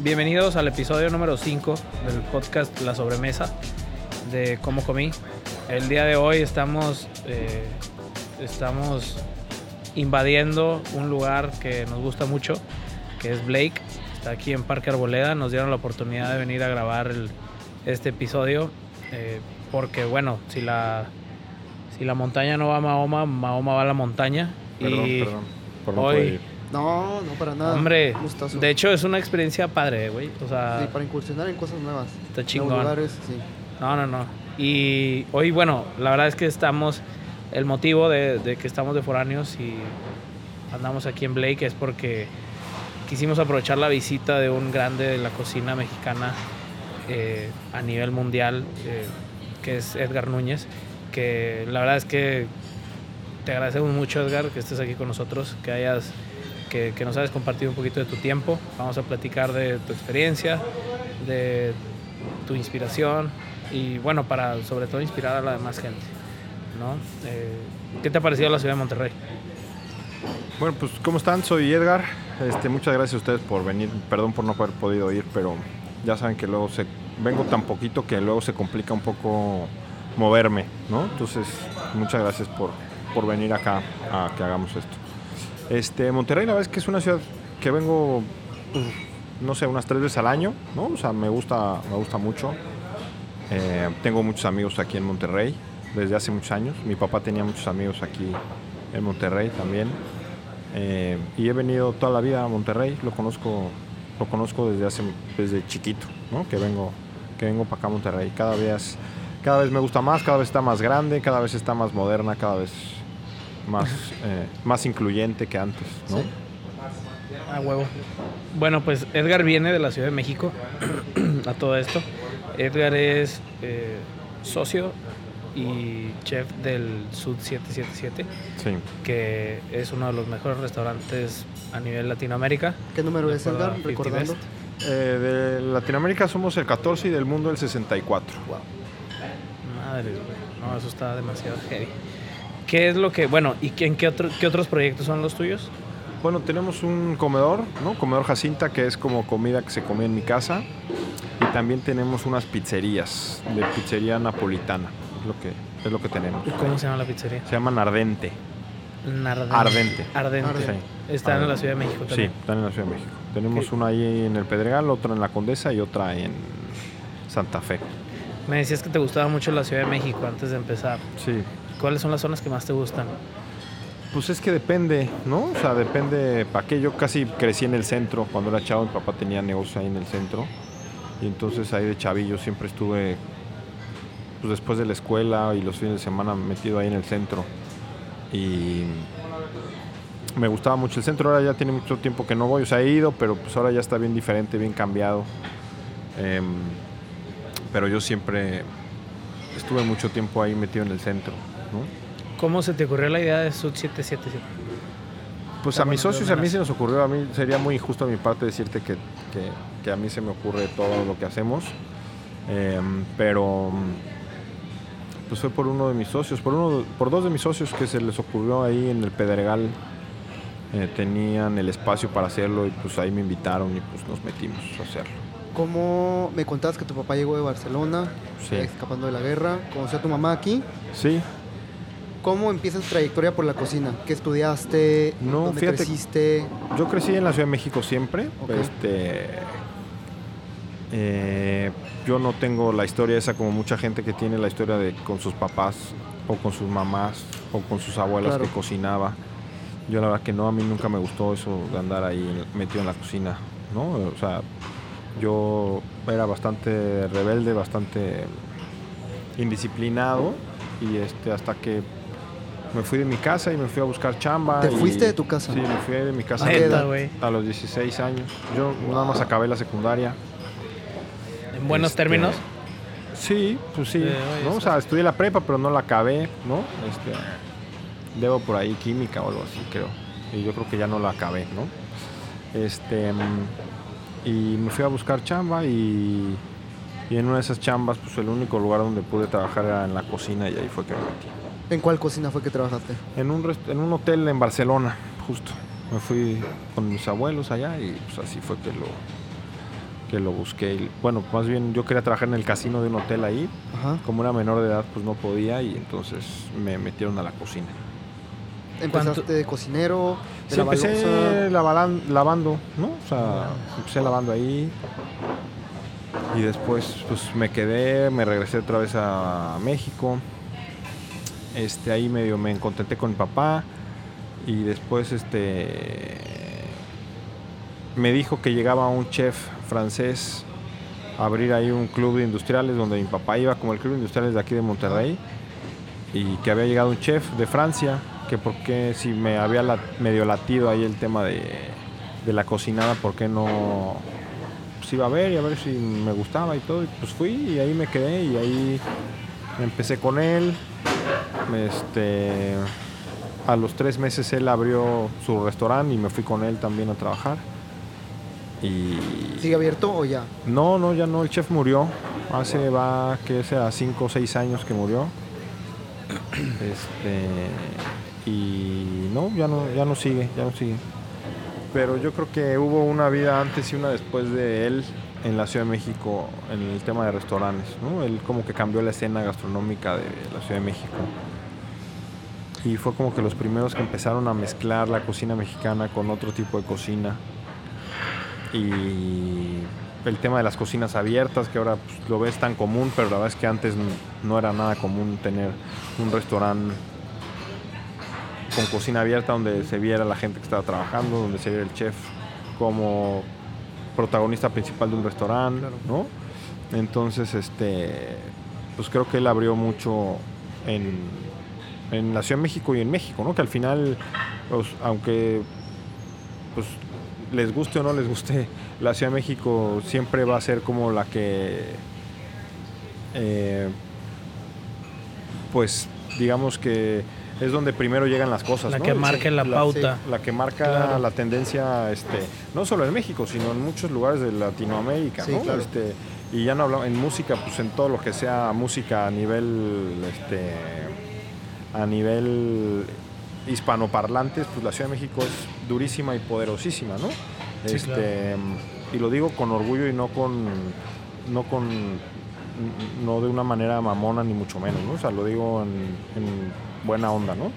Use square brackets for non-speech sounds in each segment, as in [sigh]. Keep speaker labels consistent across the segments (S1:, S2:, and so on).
S1: bienvenidos al episodio número 5 del podcast La Sobremesa de Cómo Comí. El día de hoy estamos, eh, estamos invadiendo un lugar que nos gusta mucho, que es Blake. Está aquí en Parque Arboleda. Nos dieron la oportunidad de venir a grabar el- este episodio eh, porque, bueno, si la, si la montaña no va a Mahoma, Mahoma va a la montaña.
S2: Perdón,
S1: y
S2: perdón. por no
S1: hoy-
S2: poder ir.
S3: No, no para nada.
S1: Hombre, de hecho es una experiencia padre, güey. O sea,
S3: Sí, para incursionar en cosas nuevas.
S1: está chingón.
S3: lugares, sí.
S1: No, no, no. Y hoy, bueno, la verdad es que estamos, el motivo de, de que estamos de foráneos y andamos aquí en Blake es porque quisimos aprovechar la visita de un grande de la cocina mexicana eh, a nivel mundial, eh, que es Edgar Núñez, que la verdad es que te agradecemos mucho, Edgar, que estés aquí con nosotros, que hayas, que, nos hayas compartido un poquito de tu tiempo. Vamos a platicar de tu experiencia, de tu inspiración y bueno, para sobre todo inspirar a la demás gente, ¿no? Eh, ¿Qué te ha parecido la ciudad de Monterrey?
S2: Bueno, pues ¿cómo están? Soy Edgar. Este, muchas gracias a ustedes por venir. Perdón por no haber podido ir, pero ya saben que luego se vengo tan poquito que luego se complica un poco moverme, ¿no? Entonces, muchas gracias por, por venir acá a que hagamos esto. Este, Monterrey, la verdad es que es una ciudad que vengo, no sé, unas tres veces al año, ¿no? O sea, me gusta, me gusta mucho. Eh, tengo muchos amigos aquí en Monterrey desde hace muchos años. Mi papá tenía muchos amigos aquí en Monterrey también. Eh, y he venido toda la vida a Monterrey, lo conozco, lo conozco desde hace desde chiquito, ¿no? Que vengo, que vengo para acá a Monterrey. Cada vez, cada vez me gusta más, cada vez está más grande, cada vez está más moderna, cada vez más, eh, más incluyente que antes, ¿no?
S1: Ah, huevo. Bueno, pues Edgar viene de la Ciudad de México [clears throat] a todo esto. Edgar es eh, socio y chef del Sud 777,
S2: Sí.
S1: que es uno de los mejores restaurantes a nivel Latinoamérica.
S3: ¿Qué número es, Edgar?
S1: 50
S3: Recordando.
S2: Eh, de Latinoamérica somos el 14 y del mundo el 64.
S1: Madre, güey. No, eso está demasiado heavy. ¿Qué es lo que, bueno, y en qué, otro- qué otros proyectos son los tuyos?
S2: Bueno, tenemos un comedor, ¿no? Comedor Jacinta, que es como comida que se come en mi casa. Y también tenemos unas pizzerías de pizzería napolitana. Es lo que, es lo que tenemos.
S1: ¿Cómo se llama la pizzería?
S2: Se llaman Ardente.
S1: Ardente.
S2: Ardente.
S1: Ardente.
S3: Ardente.
S2: Sí.
S1: Está en
S2: Ardente.
S1: la Ciudad de México
S2: Sí,
S1: también.
S2: están en la Ciudad de México. Tenemos
S1: ¿Qué?
S2: una ahí en el Pedregal, otra en la Condesa y otra en Santa Fe.
S1: Me decías que te gustaba mucho la Ciudad de México antes de empezar.
S2: Sí.
S1: ¿Cuáles son las zonas que más te gustan?
S2: Pues es que depende, ¿no? O sea, depende para qué. Yo casi crecí en el centro. Cuando era chavo, mi papá tenía negocio ahí en el centro. Y entonces ahí de chavillo siempre estuve, pues después de la escuela y los fines de semana metido ahí en el centro. Y me gustaba mucho el centro. Ahora ya tiene mucho tiempo que no voy. O sea, he ido, pero pues ahora ya está bien diferente, bien cambiado. Em, pero yo siempre estuve mucho tiempo ahí metido en el centro, ¿no?
S1: ¿Cómo se te ocurrió la idea de Sud 777?
S2: Pues
S1: Está
S2: a mis socios, a mí se nos ocurrió, a mí sería muy injusto de mi parte decirte que, que- que a mí se me ocurre todo lo que hacemos, Em, pero pues fue por uno de mis socios, por, uno, por dos de mis socios que se les ocurrió ahí en el Pedregal, eh, tenían el espacio para hacerlo y pues ahí me invitaron y pues nos metimos a hacerlo.
S3: ¿Cómo me contabas que tu papá llegó de Barcelona,
S2: Sí.
S3: escapando de la guerra, conoció a tu mamá aquí?
S2: Sí,
S3: ¿Cómo empieza tu trayectoria por la cocina? ¿Qué estudiaste?
S2: No,
S3: ¿Dónde
S2: fíjate-
S3: creciste?
S2: Yo crecí en la Ciudad de México siempre. Este, eh, yo no tengo la historia esa como mucha gente que tiene la historia de con sus papás o con sus mamás o con sus abuelas
S3: Claro.
S2: que cocinaba. Yo la verdad que no, a mí nunca me gustó eso de andar ahí metido en la cocina, ¿no? O sea, yo era bastante rebelde, bastante indisciplinado y este hasta que me fui de mi casa y me fui a buscar chamba.
S3: ¿Te
S2: y-
S3: fuiste de tu casa?
S2: Sí, me fui de mi casa
S3: ¿A qué
S1: Neta,
S3: edad?
S1: güey.
S2: a los 16 años. Yo nada más acabé la secundaria.
S1: En buenos
S2: Este,
S1: términos.
S2: Sí, pues sí.
S1: Eh.
S2: O sea, estudié la prepa, pero no la acabé, ¿no? Este, debo por ahí química o algo así, creo. Y yo creo que ya no la acabé, ¿no? Este, y me fui a buscar chamba y, y en una de esas chambas, pues el único lugar donde pude trabajar era en la cocina y ahí fue que me metí.
S3: ¿En cuál cocina fue que trabajaste?
S2: En un, en un hotel en Barcelona, justo. Me fui con mis abuelos allá y pues así fue que lo, que lo busqué. Y, bueno, más bien yo quería trabajar en el casino de un hotel ahí.
S3: Ajá.
S2: Como era menor de edad, pues no podía y entonces me metieron a la cocina.
S3: Empezaste de cocinero, de
S2: Sí, empecé lavalan- lavando, ¿no? O sea, empecé lavando ahí. Y después, pues me quedé, me regresé otra vez a México. Este, ahí medio me contenté con mi papá. Y después, este. Me dijo que llegaba un chef francés a abrir ahí un club de industriales donde mi papá iba, como el club de industriales de aquí de Monterrey. Y que había llegado un chef de Francia, que porque si me había medio latido ahí el tema de, de la cocinada, ¿por qué no? Pues iba a ver y a ver si me gustaba y todo. Y pues fui y ahí me quedé y ahí empecé con él. Este, a los tres meses él abrió su restaurante y me fui con él también a trabajar. Y
S3: ¿Sigue abierto o ya?
S2: no, no, ya no, el chef murió. Hace va que sea cinco o seis años que murió. [clears throat] Este y no, ya no, ya no sigue, ya no sigue. Pero yo creo que hubo una vida antes y una después de él en la Ciudad de México en el tema de restaurantes, ¿no? Él como que cambió la escena gastronómica de la Ciudad de México. Y fue como que los primeros que empezaron a mezclar la cocina mexicana con otro tipo de cocina y el tema de las cocinas abiertas, que ahora pues, lo ves tan común, pero la verdad es que antes no era nada común tener un restaurante con cocina abierta donde se viera la gente que estaba trabajando, donde se viera el chef como protagonista principal de un restaurante, ¿no? Entonces, este, pues creo que él abrió mucho en, en la Ciudad de México y en México, ¿no? Que al final, pues, aunque pues les guste o no les guste, la Ciudad de México siempre va a ser como la que, eh, pues digamos que es donde primero llegan las cosas.
S1: La
S2: ¿no?
S1: que marque la
S2: la-
S1: pauta.
S2: La que marca
S1: Claro.
S2: la tendencia, este, no solo en México, sino en muchos lugares de Latinoamérica,
S3: Sí,
S2: ¿no?
S3: claro.
S2: Este, y ya no hablamos en música, pues en todo lo que sea música a nivel, este, a nivel hispanoparlantes, pues la Ciudad de México es durísima y poderosísima, ¿no?
S1: Sí,
S2: este, y lo digo con orgullo y no con, no con, no de una manera mamona ni mucho menos, ¿no? O sea, lo digo en, en buena onda, ¿no?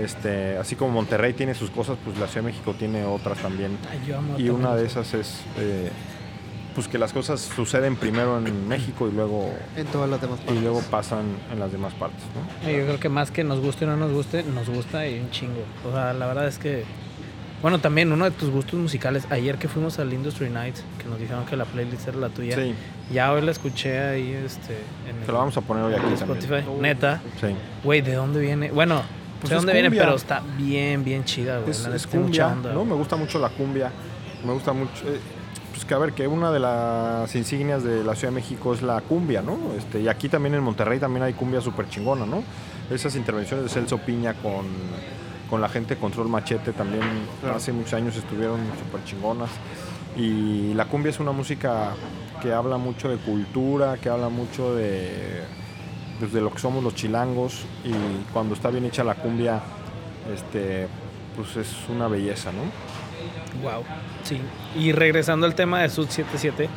S2: Este, así como Monterrey tiene sus cosas, pues la Ciudad de México tiene otras también.
S1: Ay, yo amo
S2: Y una de esas es, eh, pues que las cosas suceden primero en México y luego,
S3: En todas las demás
S2: y
S3: partes.
S2: luego pasan en las demás partes, ¿no?
S1: Yo creo que más que nos guste o no nos guste, nos gusta y un chingo. O sea, la verdad es que. Bueno, también uno de tus gustos musicales. Ayer que fuimos al Industry Nights, que nos dijeron que la playlist era la tuya.
S2: Sí,
S1: Ya hoy la escuché ahí este, en
S2: te lo vamos a poner hoy aquí también.
S1: Spotify. Neta.
S2: Sí.
S1: Güey, ¿de dónde viene? Bueno,
S2: Pues
S1: sé dónde viene, pero está bien, bien chida, güey.
S2: Es,
S1: La
S2: cumbia,
S1: onda,
S2: ¿no?
S1: güey.
S2: Me gusta mucho la cumbia. Me gusta mucho. eh, pues que a ver, que una de las insignias de la Ciudad de México es la cumbia, ¿no? Este, y aquí también en Monterrey también hay cumbia súper chingona, ¿no? Esas intervenciones de Celso Piña con, con la gente de Control Machete también hace muchos años estuvieron súper chingonas. Y la cumbia es una música que habla mucho de cultura, que habla mucho de, pues, de lo que somos los chilangos. Y cuando está bien hecha la cumbia, este, pues es una belleza, ¿no?
S1: Wow, sí. Y regresando al tema de Sud 77,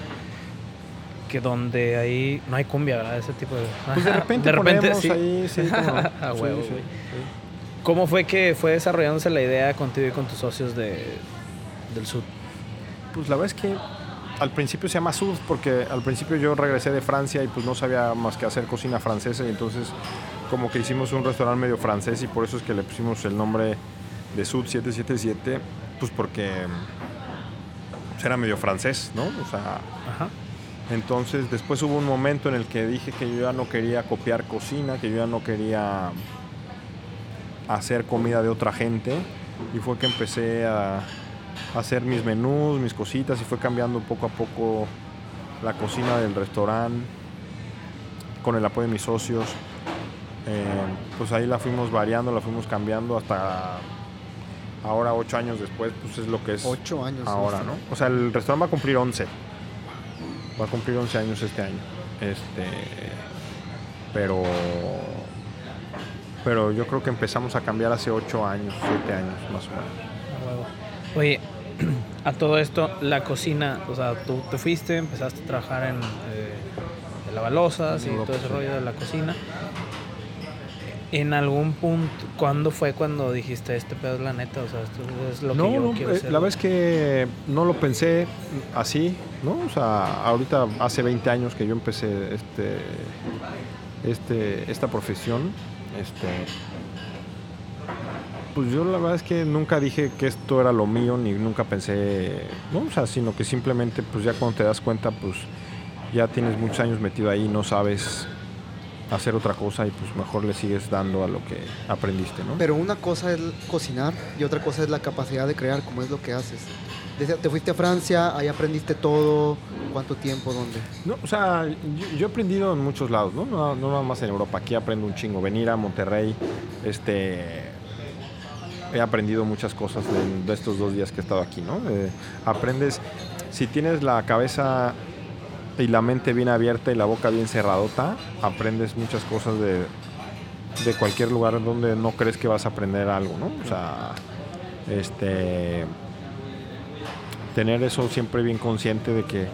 S1: que donde ahí no hay cumbia, ¿verdad? Ese tipo de.
S2: Pues de repente,
S1: de repente
S2: ponemos
S1: sí.
S2: ahí, sí, [laughs] Sí,
S1: huevo,
S2: sí, sí.
S1: ¿Cómo fue que fue desarrollándose la idea contigo y con tus socios de, del Sud?
S2: Pues la verdad es que al principio se llama Sud porque al principio yo regresé de Francia y pues no sabía más que hacer cocina francesa y entonces como que hicimos un restaurante medio francés y por eso es que le pusimos el nombre de Sud 777 pues porque pues, era medio francés, ¿no? O sea,
S1: Ajá.
S2: Entonces después hubo un momento en el que dije que yo ya no quería copiar cocina, que yo ya no quería hacer comida de otra gente y fue que empecé a hacer mis menús, mis cositas y fue cambiando poco a poco la cocina del restaurante con el apoyo de mis socios. Eh, pues ahí la fuimos variando, la fuimos cambiando hasta ahora, ocho años después, pues es lo que es
S3: Ocho años.
S2: ahora. ¿no? O sea, el restaurante va a cumplir 11. Va a cumplir 11 años este año. Este, pero pero yo creo que empezamos a cambiar hace 8 años, 7 años más o menos.
S1: Oye, [clears throat] A todo esto, la cocina, o sea, tú te fuiste, empezaste a trabajar en, eh, en lavalosas y todo ese
S2: sí.
S1: rollo de la cocina. En algún punto, ¿cuándo fue cuando dijiste este pedo es la neta? O sea, esto es lo que yo
S2: no,
S1: quiero
S2: eh,
S1: hacer.
S2: la verdad es que no lo pensé así, ¿no? O sea, ahorita hace 20 años que yo empecé este, este, esta profesión, este, pues yo la verdad es que nunca dije que esto era lo mío, ni nunca pensé, ¿no? O sea, sino que simplemente, pues ya cuando te das cuenta, pues ya tienes muchos años metido ahí, no sabes hacer otra cosa y pues mejor le sigues dando a lo que aprendiste, ¿no?
S3: Pero una cosa es cocinar y otra cosa es la capacidad de crear, como es lo que haces. Desde- te fuiste a Francia, ahí aprendiste todo. ¿Cuánto tiempo? ¿Dónde?
S2: No, o sea, yo, yo he aprendido en muchos lados, ¿no? ¿no? no nada más en Europa, aquí aprendo un chingo. Venir a Monterrey, este, he aprendido muchas cosas de, de estos dos días que he estado aquí, ¿no? Eh, aprendes, si tienes la cabeza y la mente bien abierta y la boca bien cerradota, aprendes muchas cosas de, de cualquier lugar donde no crees que vas a aprender algo, ¿no? O sea, este tener eso siempre bien consciente de que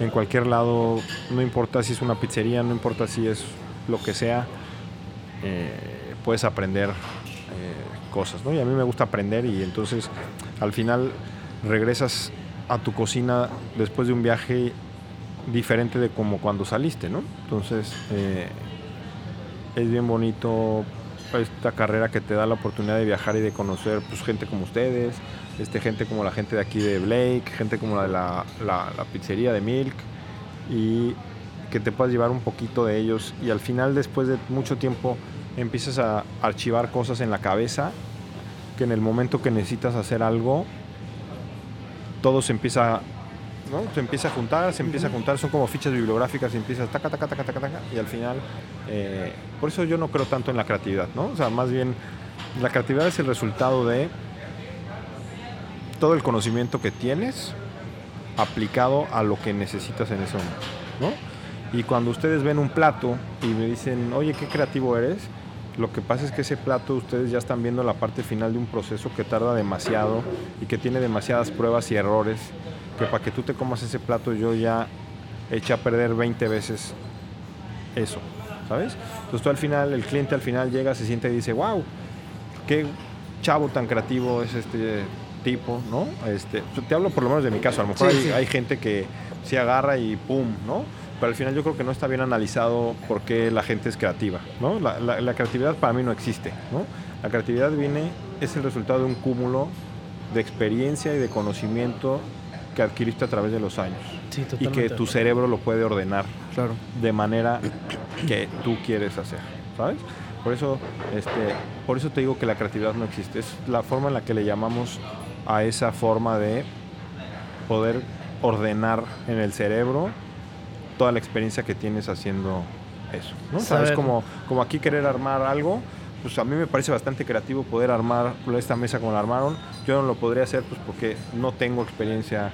S2: en cualquier lado, no importa si es una pizzería, no importa si es lo que sea, eh, puedes aprender eh, cosas, ¿no? Y a mí me gusta aprender y entonces al final regresas a tu cocina después de un viaje diferente de como cuando saliste, ¿no? Entonces eh, es bien bonito esta carrera que te da la oportunidad de viajar y de conocer pues, gente como ustedes, este, gente como la gente de aquí de Blake, gente como la de la, la- la pizzería de Milk y que te puedas llevar un poquito de ellos y al final después de mucho tiempo empiezas a archivar cosas en la cabeza que en el momento que necesitas hacer algo todo se empieza ¿no? se empieza a juntar, se empieza a juntar, son como fichas bibliográficas y empiezas taca, taca, taca, taca, taca, y al final, eh, por eso yo no creo tanto en la creatividad, ¿no? O sea, más bien, la creatividad es el resultado de todo el conocimiento que tienes aplicado a lo que necesitas en ese momento, ¿no? Y cuando ustedes ven un plato y me dicen, oye, qué creativo eres, lo que pasa es que ese plato ustedes ya están viendo la parte final de un proceso que tarda demasiado y que tiene demasiadas pruebas y errores, que para que tú te comas ese plato yo ya eché a perder 20 veces eso, ¿sabes? Entonces tú al final, el cliente al final llega, se siente y dice, wow, qué chavo tan creativo es este tipo, ¿no? Este, te hablo por lo menos de mi caso, a lo mejor
S3: Sí,
S2: hay,
S3: sí.
S2: hay gente que se agarra y pum, ¿no? Pero al final yo creo que no está bien analizado por qué la gente es creativa, ¿no? La, la- la creatividad para mí no existe, ¿no? La creatividad viene, es el resultado de un cúmulo de experiencia y de conocimiento que adquiriste a través de los años
S1: Sí,
S2: y que tu cerebro lo puede ordenar
S3: Claro.
S2: de manera que tú quieres hacer, ¿sabes? Por eso, este, por eso te digo que la creatividad no existe. Es la forma en la que le llamamos a esa forma de poder ordenar en el cerebro toda la experiencia que tienes haciendo eso, ¿no? Sabes como, como aquí querer armar algo, pues a mí me parece bastante creativo poder armar esta mesa como la armaron. Yo no lo podría hacer pues porque no tengo experiencia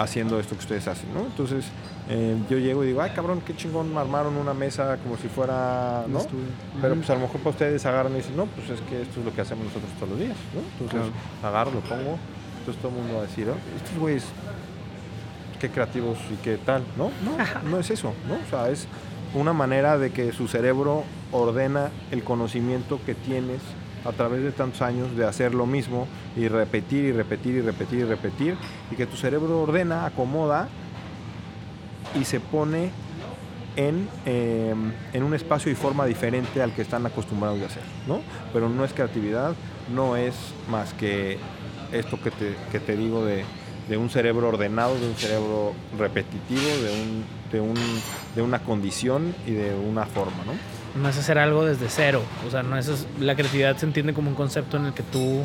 S2: haciendo esto que ustedes hacen, ¿no? Entonces eh, yo llego y digo, ay cabrón, qué chingón armaron una mesa como si fuera, ¿no?
S3: estudio.
S2: Pero pues a lo mejor para ustedes agarran y dicen, no, pues es que esto es lo que hacemos nosotros todos los días, ¿no? Entonces agarro, lo pongo, entonces todo el mundo va a decir, "Oh, estos güeyes, qué creativos y qué tal, ¿no? No, [laughs] no es eso, ¿no? O sea, es una manera de que su cerebro ordena el conocimiento que tienes a través de tantos años de hacer lo mismo y repetir y repetir y repetir y repetir y que tu cerebro ordena, acomoda y se pone en, eh, en un espacio y forma diferente al que están acostumbrados a hacer, ¿no? Pero no es creatividad, no es más que esto que te, que te digo de, de un cerebro ordenado, de un cerebro repetitivo, de, un, de, un, de una condición y de una forma, ¿no?
S1: No es hacer algo desde cero. O sea, no es, la creatividad se entiende como un concepto en el que tú,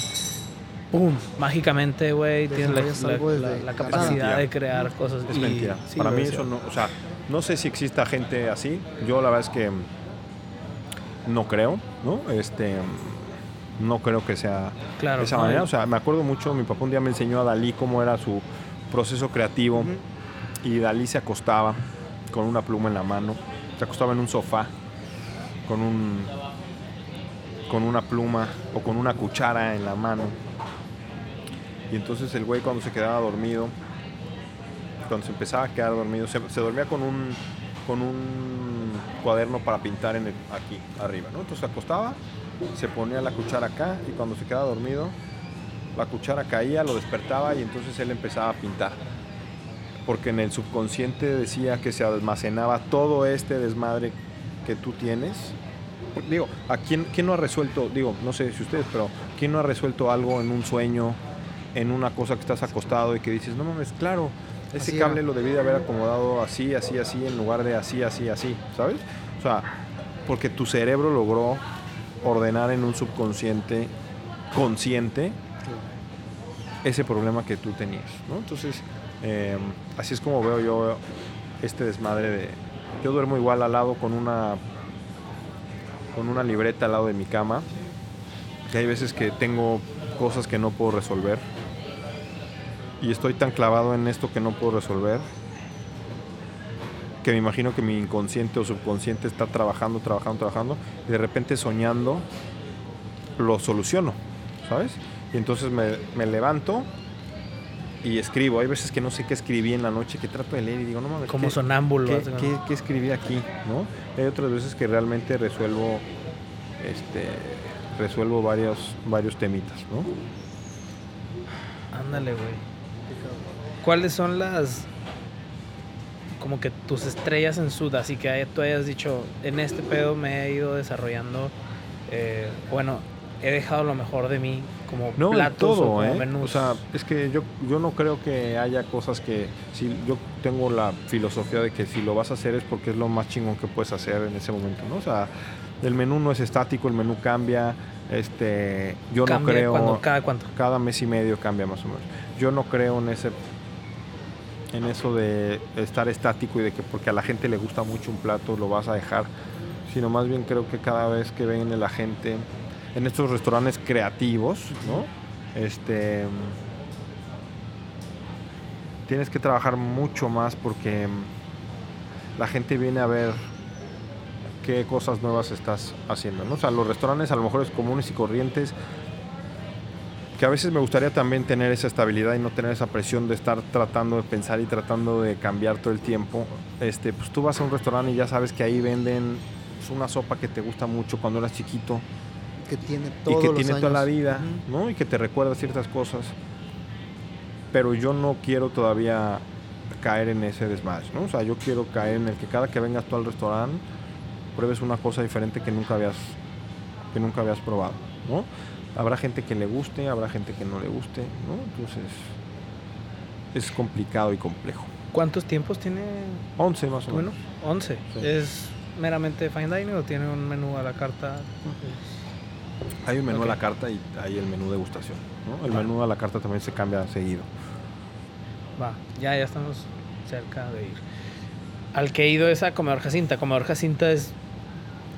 S1: ¡pum! Mágicamente, güey, tienes la, capacidad de crear cosas.
S2: Es
S1: y-
S2: mentira.
S1: sí,
S2: Para mí eso no, o sea, no sé si exista gente así. Yo la verdad es que no creo, ¿no? Este, no creo que sea
S1: Claro,
S2: de esa manera. O sea, me acuerdo mucho, mi papá un día me enseñó a Dalí cómo era su proceso creativo y Dalí se acostaba con una pluma en la mano, se acostaba en un sofá con un con una pluma o con una cuchara en la mano Y entonces el güey cuando se quedaba dormido, cuando se empezaba a quedar dormido, se, dormía con un, con un cuaderno para pintar en aquí, arriba. Entonces se acostaba, se ponía la cuchara acá y cuando se quedaba dormido, la cuchara caía, lo despertaba y entonces él empezaba a pintar. Porque en el subconsciente decía que se almacenaba todo este desmadre que tú tienes. Digo, ¿a quién, quién no ha resuelto, digo, no sé si ustedes, pero ¿quién no ha resuelto algo en un sueño, en una cosa que estás acostado y que dices, no mames, claro, ese
S3: Así era.
S2: cable lo debí de haber acomodado así, así, así, en lugar de así, así, así, ¿sabes? O sea, porque tu cerebro logró ordenar en un subconsciente consciente ese problema que tú tenías, ¿no? Entonces, eh, así es como veo yo este desmadre de... Yo duermo igual al lado con una con una libreta al lado de mi cama. Que hay veces que tengo cosas que no puedo resolver. Y estoy tan clavado en esto que no puedo resolver. Que me imagino que mi inconsciente o subconsciente está trabajando, trabajando, trabajando. Y de repente soñando lo soluciono. ¿Sabes? Y entonces me, me levanto y escribo. Hay veces que no sé qué escribí en la noche, que trato de leer y digo, no mames.
S1: Como
S2: ¿qué-
S1: sonámbulo.
S2: ¿Qué, qué- qué escribí aquí? ¿no? Hay otras veces que realmente resuelvo este resuelvo varios varios temitas, ¿no?
S1: Ándale, güey. ¿Cuáles son las como que tus estrellas en sud? Así que tú hayas dicho, en este pedo me he ido desarrollando, eh, bueno, he dejado lo mejor de mí como
S2: No,
S1: platos o
S2: todo,
S1: como
S2: ¿eh?
S1: menús.
S2: O sea, es que yo, yo no creo que haya cosas que... Si yo tengo la filosofía de que si lo vas a hacer es porque es lo más chingón que puedes hacer en ese momento, ¿no? O sea, el menú no es estático, el menú cambia. Este, yo
S1: Cambia
S2: no creo...
S1: cuando- cada cuánto.
S2: cada mes y medio cambia más o menos. Yo no creo en ese en eso de estar estático y de que porque a la gente le gusta mucho un plato lo vas a dejar, sino más bien creo que cada vez que viene la gente en estos restaurantes creativos, ¿no? Este tienes que trabajar mucho más porque la gente viene a ver qué cosas nuevas estás haciendo, ¿no? O sea, los restaurantes a lo mejor es comunes y corrientes que a veces me gustaría también tener esa estabilidad y no tener esa presión de estar tratando de pensar y tratando de cambiar todo el tiempo. Este, pues tú vas a un restaurante y ya sabes que ahí venden pues, una sopa que te gusta mucho cuando eras chiquito
S3: Que tiene
S2: y
S3: todos
S2: que
S3: los
S2: tiene toda la
S3: años.
S2: vida,
S3: Ujú.
S2: ¿no? Y que te recuerda ciertas cosas. Pero yo no quiero todavía caer en ese desmadre, ¿no? O sea, yo quiero caer en el que cada que vengas tú al restaurante pruebes una cosa diferente que nunca habías que nunca habías probado, ¿no? Habrá gente que le guste, habrá gente que no le guste, ¿no? Entonces es complicado y complejo.
S1: ¿Cuántos tiempos tiene
S2: 11 más o menos.
S1: 11.
S2: Sí.
S1: ¿Es meramente fine dining o tiene un menú a la carta?
S2: Hay un menú a la carta y hay el menú degustación, ¿no? El menú a la carta también se cambia seguido.
S1: Va, ya, ya estamos cerca de ir. Al que he ido es a Comedor Jacinta. Comedor Jacinta es,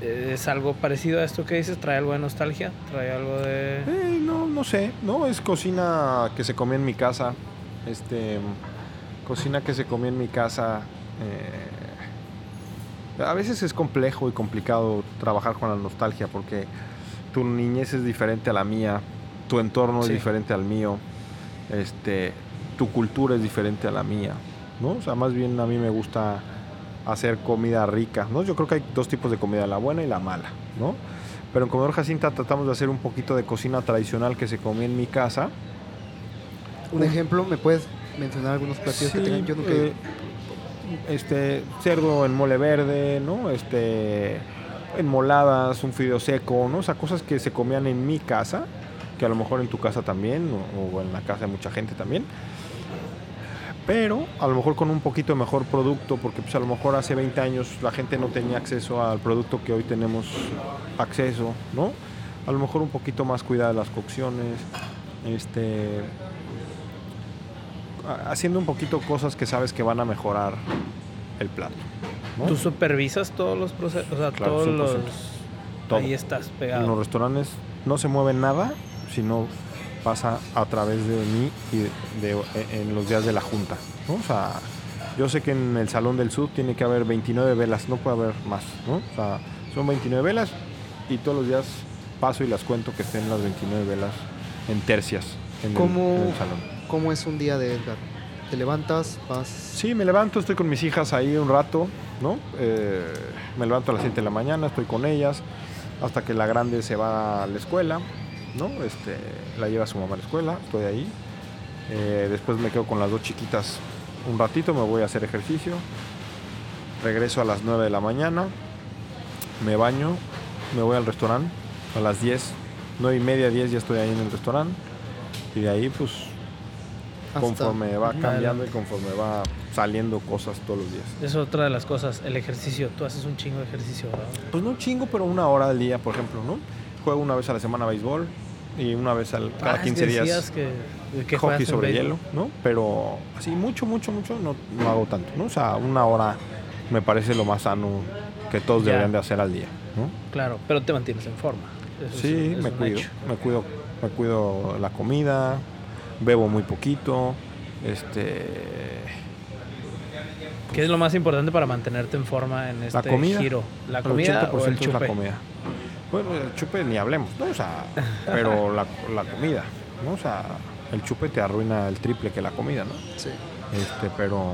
S1: es algo parecido a esto que dices, trae algo de nostalgia, trae algo de...
S2: Eh, no, no sé, no, es cocina que se comía en mi casa, este, cocina que se comía en mi casa. eh, a veces es complejo y complicado trabajar con la nostalgia porque tu niñez es diferente a la mía, tu entorno
S1: Sí.
S2: es diferente al mío, este, tu cultura es diferente a la mía, ¿no? O sea, más bien a mí me gusta hacer comida rica, ¿no? Yo creo que hay dos tipos de comida, la buena y la mala, ¿no? Pero en Comedor Jacinta tratamos de hacer un poquito de cocina tradicional que se comía en mi casa.
S3: Un ejemplo, ¿me puedes mencionar algunos platillos que tengan? Yo nunca
S2: eh, este, cerdo en mole verde, ¿no? Este, enmoladas, un fideo seco, ¿no? O sea, cosas que se comían en mi casa, que a lo mejor en tu casa también, o, en la casa de mucha gente también. Pero a lo mejor con un poquito mejor producto, porque pues a lo mejor hace 20 años la gente no tenía acceso al producto que hoy tenemos acceso, ¿no? A lo mejor un poquito más cuidada las cocciones, este, haciendo un poquito cosas que sabes que van a mejorar el plato. ¿No?
S1: ¿Tú supervisas todos los procesos? O sea,
S2: Claro,
S1: todos
S2: 100%.
S1: los...
S2: Todo.
S1: Ahí estás
S2: En
S1: pegado.
S2: los restaurantes no se mueve nada si no pasa a través de mí y de, de- en los días de la junta. ¿no? O sea, yo sé que en el Salón del Sur tiene que haber 29 velas, no puede haber más. ¿no? O sea, son 29 velas y todos los días paso y las cuento que estén las 29 velas en tercias. en, el,
S3: ¿Cómo-
S2: en el salón.
S3: ¿Cómo es un día de Edgar? ¿Te levantas? ¿Vas?
S2: Sí, me levanto, estoy con mis hijas ahí un rato, ¿no? Eh, me levanto a las 7 de la mañana, estoy con ellas, hasta que la grande se va a la escuela, ¿no? Este, la lleva su mamá a la escuela, estoy ahí. Eh, después me quedo con las dos chiquitas un ratito, me voy a hacer ejercicio. Regreso a las 9 de la mañana, me baño, me voy al restaurante a las 10, 9 y media, 10 ya estoy ahí en el restaurante. Y de ahí, pues,
S3: hasta-
S2: conforme va cambiando y conforme va saliendo cosas todos los días.
S1: Es otra de las cosas, el ejercicio. Tú haces un chingo de ejercicio, ¿verdad?
S2: Pues no chingo, pero una hora al día, por ejemplo, ¿no? Juego una vez a la semana béisbol y una vez al, cada
S1: Ah,
S2: 15
S1: decías
S2: días
S1: que, que
S2: hockey sobre
S1: béisbol.
S2: hielo, ¿no? Pero así mucho, mucho, mucho no, no hago tanto, ¿no? O sea, una hora me parece lo más sano que todos
S1: Ya.
S2: deberían de hacer al día, ¿no?
S1: Claro, pero te mantienes en forma. Eso
S2: Sí,
S1: un- es
S2: me
S1: un
S2: cuido, me cuido, me cuido la comida, bebo muy poquito, este,
S1: ¿Qué es lo más importante para mantenerte en forma en este
S2: la comida,
S1: giro? ¿La
S2: el
S1: comida o el
S2: 80% es la
S1: chupe?
S2: comida. Bueno, el chupe ni hablemos, ¿no? O sea, [laughs] pero la, la comida, ¿no? O sea, el chupe te arruina el triple que la comida, ¿no?
S3: Sí.
S2: Este, pero,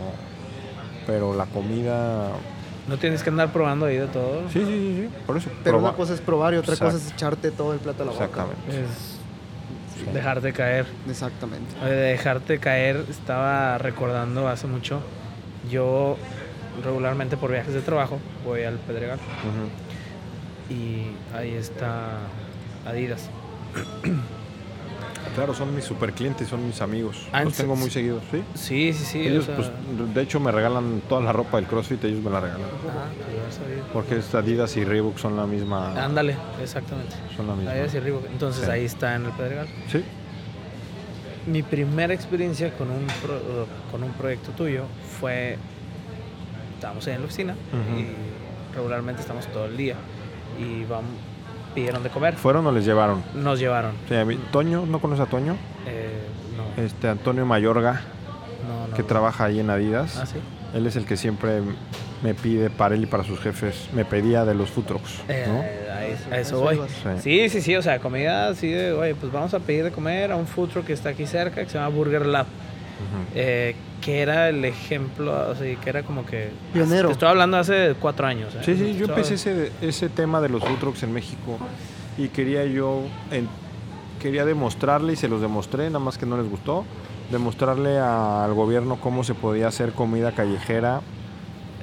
S2: pero la comida,
S1: No tienes que andar probando ahí de todo.
S2: sí, sí, sí, sí, por eso.
S3: Pero
S2: proba-
S3: una cosa es probar y otra
S2: Exacto.
S3: cosa es echarte todo el plato a la boca.
S2: Exactamente.
S1: Es
S2: Sí.
S1: dejarte caer.
S3: Exactamente.
S1: De dejarte caer, estaba recordando hace mucho. Yo regularmente por viajes de trabajo voy al Pedregal y ahí está Adidas.
S2: Claro, son mis super clientes, son mis amigos.
S1: Ah,
S2: Los
S1: ¿en
S2: tengo muy seguidos, ¿sí?
S1: Sí, sí, sí.
S2: ellos,
S1: o sea,
S2: pues, de hecho, me regalan toda la ropa del CrossFit, ellos me la regalan.
S1: ah.
S2: Porque Adidas y Reebok son la misma.
S1: Ándale, exactamente.
S2: Son la misma.
S1: Adidas y Reebok. Entonces
S2: Sí.
S1: ahí está en el Pedregal.
S2: Sí.
S1: Mi primera experiencia con un, pro- con un proyecto tuyo fue, estábamos en la oficina y regularmente estamos todo el día y vamos, pidieron de comer,
S2: ¿Fueron o les llevaron?
S1: nos llevaron.
S2: Sí, a mí- Toño, ¿no conoces a Toño?
S1: Eh, no,
S2: Este Antonio Mayorga,
S1: no, no.
S2: que trabaja ahí en Adidas.
S1: Ah, sí.
S2: Él es el que siempre me pide para él y para sus jefes, me pedía de los food trucks, ¿no?
S1: Eh, a eso, a voy.
S2: Sí.
S1: Sí, sí, sí, o sea, comida así de, oye, pues vamos a pedir de comer a un food truck que está aquí cerca, que se llama Burger Lab, eh, que era el ejemplo, o sea, que era como que...
S3: Pionero.
S1: Te estoy hablando hace cuatro años. ¿eh?
S2: Sí, sí, yo empecé ese, ese tema de los food trucks en México y quería yo, en- quería demostrarle y se los demostré, nada más que no les gustó, demostrarle a- al gobierno cómo se podía hacer comida callejera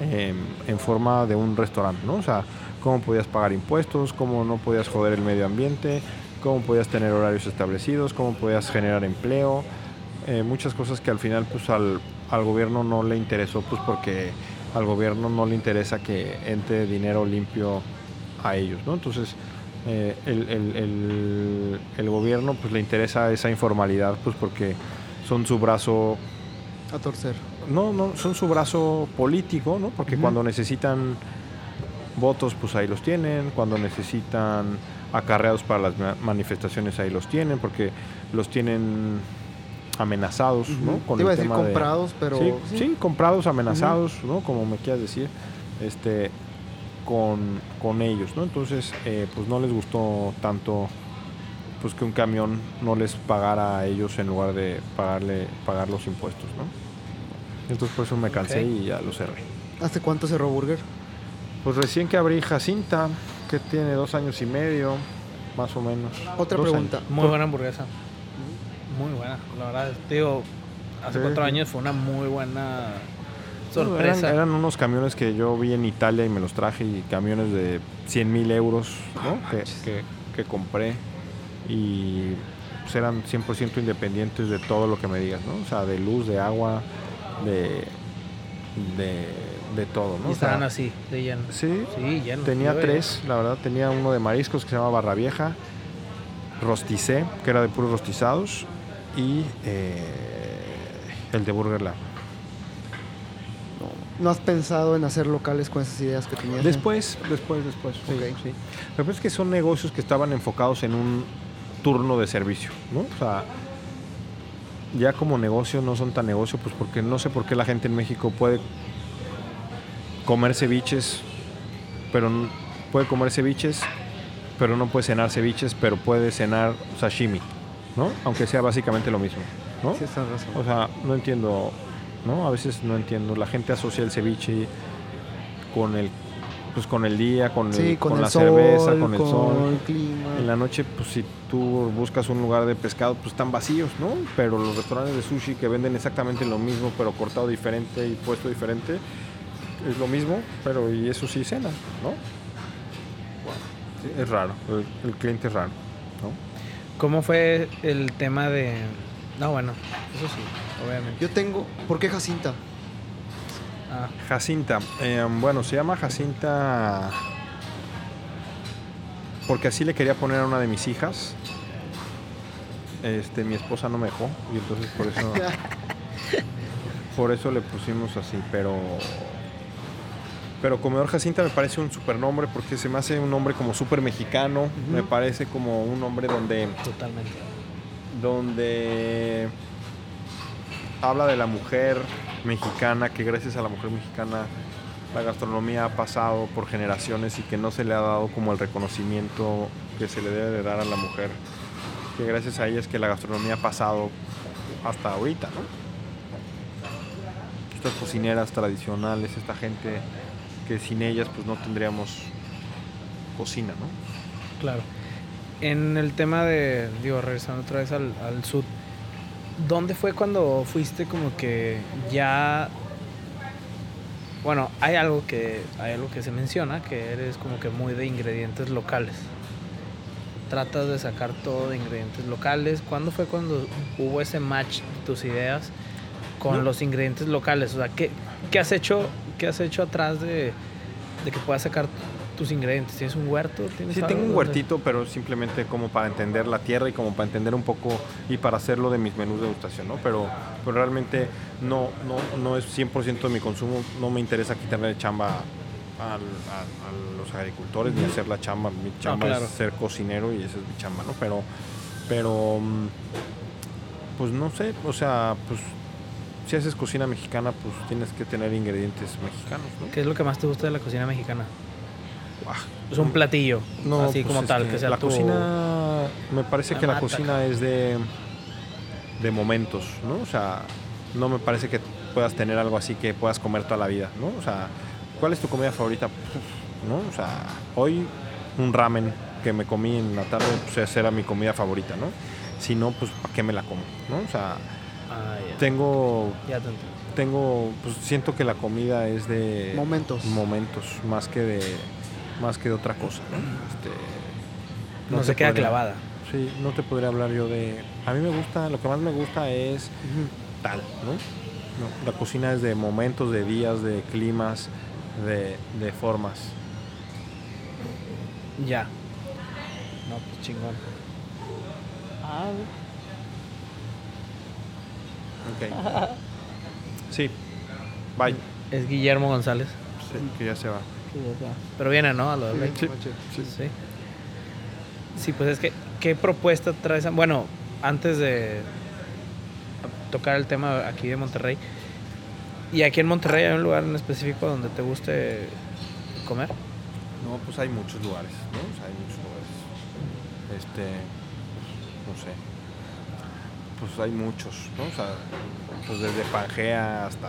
S2: em, en forma de un restaurante, ¿no? O sea, cómo podías pagar impuestos, cómo no podías joder el medio ambiente, cómo podías tener horarios establecidos, cómo podías generar empleo, eh, muchas cosas que al final pues al, al gobierno no le interesó pues porque al gobierno no le interesa que entre dinero limpio a ellos, ¿no? Entonces eh, el, el- el- el gobierno pues le interesa esa informalidad pues porque son su brazo
S3: A torcer.
S2: no, no, son su brazo político, ¿no? Porque cuando necesitan votos, pues ahí los tienen. Cuando necesitan acarreados para las ma- manifestaciones, ahí los tienen, porque los tienen amenazados, ¿no?
S3: Ujú. Te iba a decir
S2: tema de-
S3: comprados, pero.
S2: sí,
S3: sí.
S2: sí, comprados, amenazados, ¿no? Como me quieras decir, este, con, con ellos, ¿no? Entonces, eh, pues no les gustó tanto, pues que un camión no les pagara a ellos en lugar de pagarle, pagar los impuestos, ¿no? Entonces por eso me cansé y ya lo cerré.
S3: ¿Hace cuánto cerró Burger?
S2: Pues recién que abrí Jacinta, que tiene dos años y medio, más o menos.
S3: Otra
S2: Dos
S3: pregunta.
S2: años.
S1: Muy buena hamburguesa. Muy buena. La verdad, digo, hace
S2: Sí.
S1: cuatro años fue una muy buena sorpresa.
S2: Eran, eran unos camiones que yo vi en Italia y me los traje y camiones de 100 mil euros ¿no? que, que- que compré y pues, eran 100% independientes de todo lo que me digas, ¿no? O sea, de luz, de agua, de, de, de todo, ¿no?
S1: y
S2: O sea,
S1: estaban así, de lleno.
S2: Sí,
S1: Sí, lleno.
S2: tenía
S1: Yo
S2: tres, la verdad, tenía uno de mariscos que se llama Barra Vieja, Rosticé, que era de puros rostizados, y eh, el de Burger Lab.
S3: ¿No has pensado en hacer locales con esas ideas que tenías?
S2: Después, después, después. Sí, sí. Lo que pasa es que son negocios que estaban enfocados en un turno de servicio, ¿no? O sea, ya como negocio no son tan negocio, pues porque no sé por qué la gente en México puede comer ceviches, pero puede comer ceviches, pero no puede cenar ceviches, pero puede cenar sashimi, ¿no? Aunque sea básicamente lo mismo, ¿no?
S3: Sí, estás razón.
S2: O sea, no entiendo, ¿no? A veces no entiendo. La gente asocia el ceviche con el, pues con el día, con, el-
S3: Sí, con,
S2: con
S3: el
S2: la
S3: sol,
S2: cerveza, con el
S3: con
S2: sol.
S3: el clima.
S2: En la noche, pues si tú buscas un lugar de pescado, pues están vacíos, ¿no? Pero los restaurantes de sushi que venden exactamente lo mismo, pero cortado diferente y puesto diferente, es lo mismo, pero y eso sí cena, ¿no? Sí, Es raro, el, el cliente es raro, ¿no?
S1: ¿Cómo fue el tema de.? No, bueno, eso sí, obviamente.
S3: Yo tengo. ¿Por qué Jacinta?
S1: Ah,
S2: Jacinta, eh, bueno, se llama Jacinta porque así le quería poner a una de mis hijas. Este, mi esposa no me dejó y entonces por eso [laughs] por eso le pusimos así, pero pero Comedor Jacinta me parece un super nombre porque se me hace un nombre como súper mexicano, me parece como un nombre donde
S1: totalmente.
S2: donde habla de la mujer mexicana, que gracias a la mujer mexicana la gastronomía ha pasado por generaciones y que no se le ha dado como el reconocimiento que se le debe de dar a la mujer. Que gracias a ella es que la gastronomía ha pasado hasta ahorita, ¿no? Estas cocineras tradicionales, esta gente que sin ellas pues no tendríamos cocina, ¿no?
S1: Claro. En el tema de, digo, regresando otra vez al, sud, ¿dónde fue cuando fuiste como que ya... Bueno, hay algo que hay algo que se menciona, que eres como que muy de ingredientes locales. Tratas de sacar todo de ingredientes locales. ¿Cuándo fue cuando hubo ese match de tus ideas con
S2: No.
S1: los ingredientes locales? O sea, ¿qué, qué has hecho, qué has hecho atrás de, de que puedas sacar tus ingredientes? ¿Tienes un huerto? ¿Tienes
S2: Sí,
S1: algo
S2: tengo un huertito, pero simplemente como para entender la tierra y como para entender un poco y para hacerlo de mis menús de degustación, ¿no? Pero, pero realmente no, no, no es 100% de mi consumo, no me interesa quitarle chamba al- a, a los agricultores ni hacer la chamba, mi chamba
S1: claro.
S2: es ser cocinero y esa es mi chamba, ¿no? Pero, pero, mm, pues no sé, o sea, pues si haces cocina mexicana, pues tienes que tener ingredientes mexicanos, ¿no?
S1: ¿Qué es lo que más te gusta de la cocina mexicana? Es un platillo, así
S2: pues
S1: como tal, que sea
S2: la
S1: tu...
S2: cocina me parece
S1: Me
S2: que la cocina es de de momentos no o sea no me parece que puedas tener algo así que puedas comer toda la vida no o sea cuál es tu comida favorita no o sea hoy un ramen que me comí en la tarde pues esa era mi comida favorita no si no pues para qué me la como no o sea
S1: Ah, ya.
S2: tengo
S1: Ya te entiendo.
S2: tengo pues siento que la comida es de
S3: Momentos.
S2: momentos más que de más que de otra cosa ¿no? Este,
S1: No, se queda
S2: podría-
S1: clavada.
S2: sí no te podría hablar yo de a mí me gusta lo que más me gusta es tal no, No, la cocina es de momentos de días de climas de, de formas
S1: Ya. No, pues chingón. Ah,
S2: Ok. [laughs] sí bye
S1: es Guillermo González.
S2: Sí, que ya se va
S1: Pero viene, ¿no? A lo de.
S2: Sí.
S3: Noche.
S1: Sí. Sí, pues es que, ¿qué propuesta traes? Bueno, antes de tocar el tema aquí de Monterrey, ¿y aquí en Monterrey hay un lugar en específico donde te guste comer?
S2: No, pues hay muchos lugares, ¿no? O sea, hay muchos lugares. Este, no sé. Pues hay muchos, ¿no? O sea, pues desde Pangea hasta,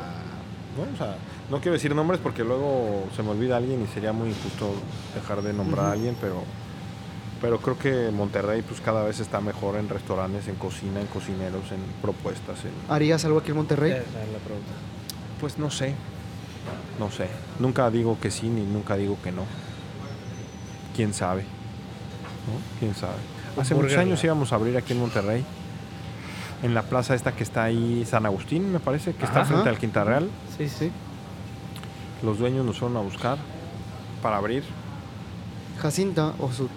S2: ¿no? O sea, no quiero decir nombres porque luego se me olvida alguien y sería muy injusto dejar de nombrar a alguien, pero pero creo que Monterrey pues cada vez está mejor en restaurantes, en cocina, en cocineros, en propuestas, en
S3: ¿Harías algo aquí en Monterrey?
S1: La pregunta.
S2: pues no sé. No sé. Nunca digo que sí ni nunca digo que no. ¿Quién sabe? ¿No? ¿Quién sabe? Hace muchos años íbamos a abrir aquí en Monterrey. En la plaza esta que está ahí, San Agustín, me parece, que está
S1: Ajá.
S2: frente al Quinta Real.
S1: Sí, sí.
S2: Los dueños nos fueron a buscar para abrir.
S3: Jacinta o Sud.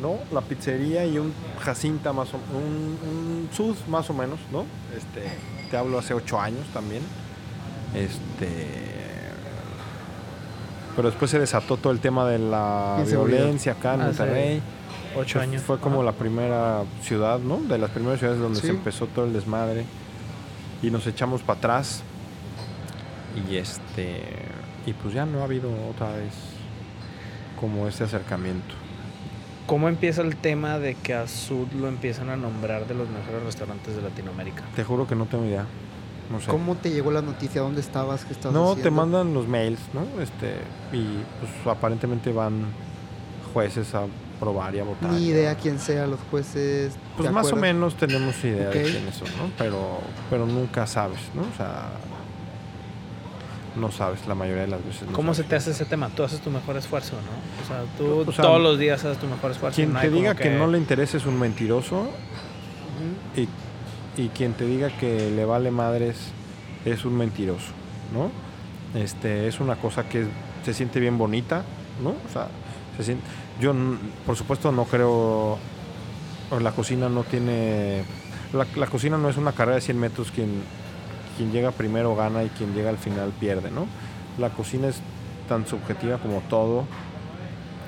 S2: ¿no? La pizzería y un Jacinta más o un, un sud más o menos, ¿no? Este, te hablo hace ocho años también. Este pero después se desató todo el tema de la violencia acá en
S1: Hace
S2: Monterrey.
S1: Ocho
S2: Fue-
S1: años.
S2: Fue como la primera ciudad, ¿no? De las primeras ciudades donde
S3: Sí.
S2: se empezó todo el desmadre. Y nos echamos para atrás. Y este. Y pues ya no ha habido otra vez como ese acercamiento.
S1: ¿Cómo empieza el tema de que a Sud lo empiezan a nombrar de los mejores restaurantes de Latinoamérica?
S2: Te juro que no tengo idea. No sé.
S3: ¿Cómo te llegó la noticia? ¿Dónde estabas? ¿Qué estabas
S2: No, te mandan los mails, ¿no? Este, y pues aparentemente van jueces a probar y a votar.
S3: Ni idea quién sea los jueces. ¿te
S2: Pues más o menos tenemos idea
S3: Ok.
S2: de quiénes son, ¿no? Pero, pero nunca sabes, ¿no? O sea, no sabes la mayoría de las veces. no
S1: ¿Cómo se te hace ese tema? Tú haces tu mejor esfuerzo, ¿no? O sea, tú
S2: O sea,
S1: todos los días haces tu mejor esfuerzo.
S2: Quien
S1: no
S2: te diga que... no le interesa es un mentiroso y, y quien te diga que le vale madres es un mentiroso, ¿no? Este, es una cosa que se siente bien bonita, ¿no? O sea, se siente, yo por supuesto no creo, la cocina no tiene, la, la cocina no es una carrera de 100 metros, quien, quien llega primero gana y quien llega al final pierde, ¿no? La cocina es tan subjetiva como todo,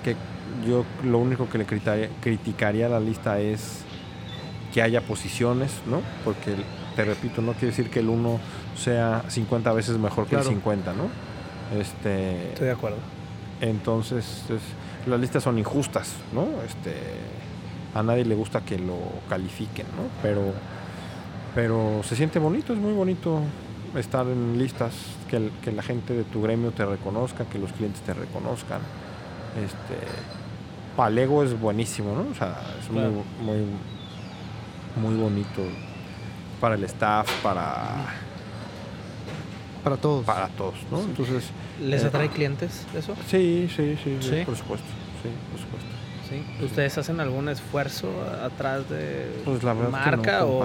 S2: que yo lo único que le criticaría a la lista es que haya posiciones, ¿no? Porque, te repito, no quiere decir que el uno sea 50 veces mejor que
S3: Claro.
S2: el 50, ¿no? Este,
S1: Estoy de acuerdo.
S2: Entonces, es- las listas son injustas, ¿no? Este, a nadie le gusta que lo califiquen, ¿no? Pero, pero se siente bonito, es muy bonito estar en listas, que, el- que la gente de tu gremio te reconozca, que los clientes te reconozcan. Este, Palego es buenísimo, ¿no? O sea, es
S1: Claro.
S2: muy, muy, muy bonito para el staff, para,
S3: Para todos.
S2: para todos, ¿no? Entonces,
S1: ¿Les
S2: Eh,
S1: atrae clientes eso?
S2: sí, sí, sí, por supuesto, sí, por supuesto.
S1: Sí. ¿Ustedes hacen algún esfuerzo atrás de
S2: Pues la verdad es que no,
S1: marca o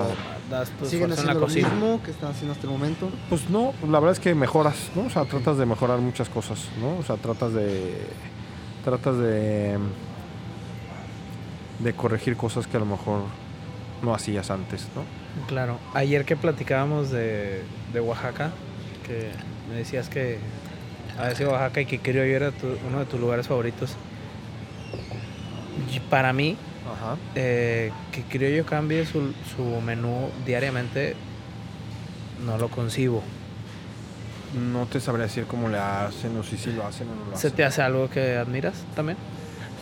S1: das tu
S3: ¿Siguen
S1: esfuerzo en la
S3: haciendo lo mismo que están haciendo hasta el momento?
S2: Pues no, la verdad es que mejoras, ¿no? O sea, tratas de mejorar muchas cosas, ¿no? O sea, tratas de. Tratas de. de corregir cosas que a lo mejor no hacías antes, ¿no?
S1: Claro. Ayer que platicábamos de, de Oaxaca, que me decías que había sido Oaxaca y que Criollo era tu- uno de tus lugares favoritos. Y para mí,
S2: Ajá.
S1: eh, que Criollo cambie su, su menú diariamente, no lo concibo.
S2: No te sabría decir cómo le hacen o si sí lo hacen o no lo
S1: ¿Se
S2: hacen.
S1: te hace algo que admiras también?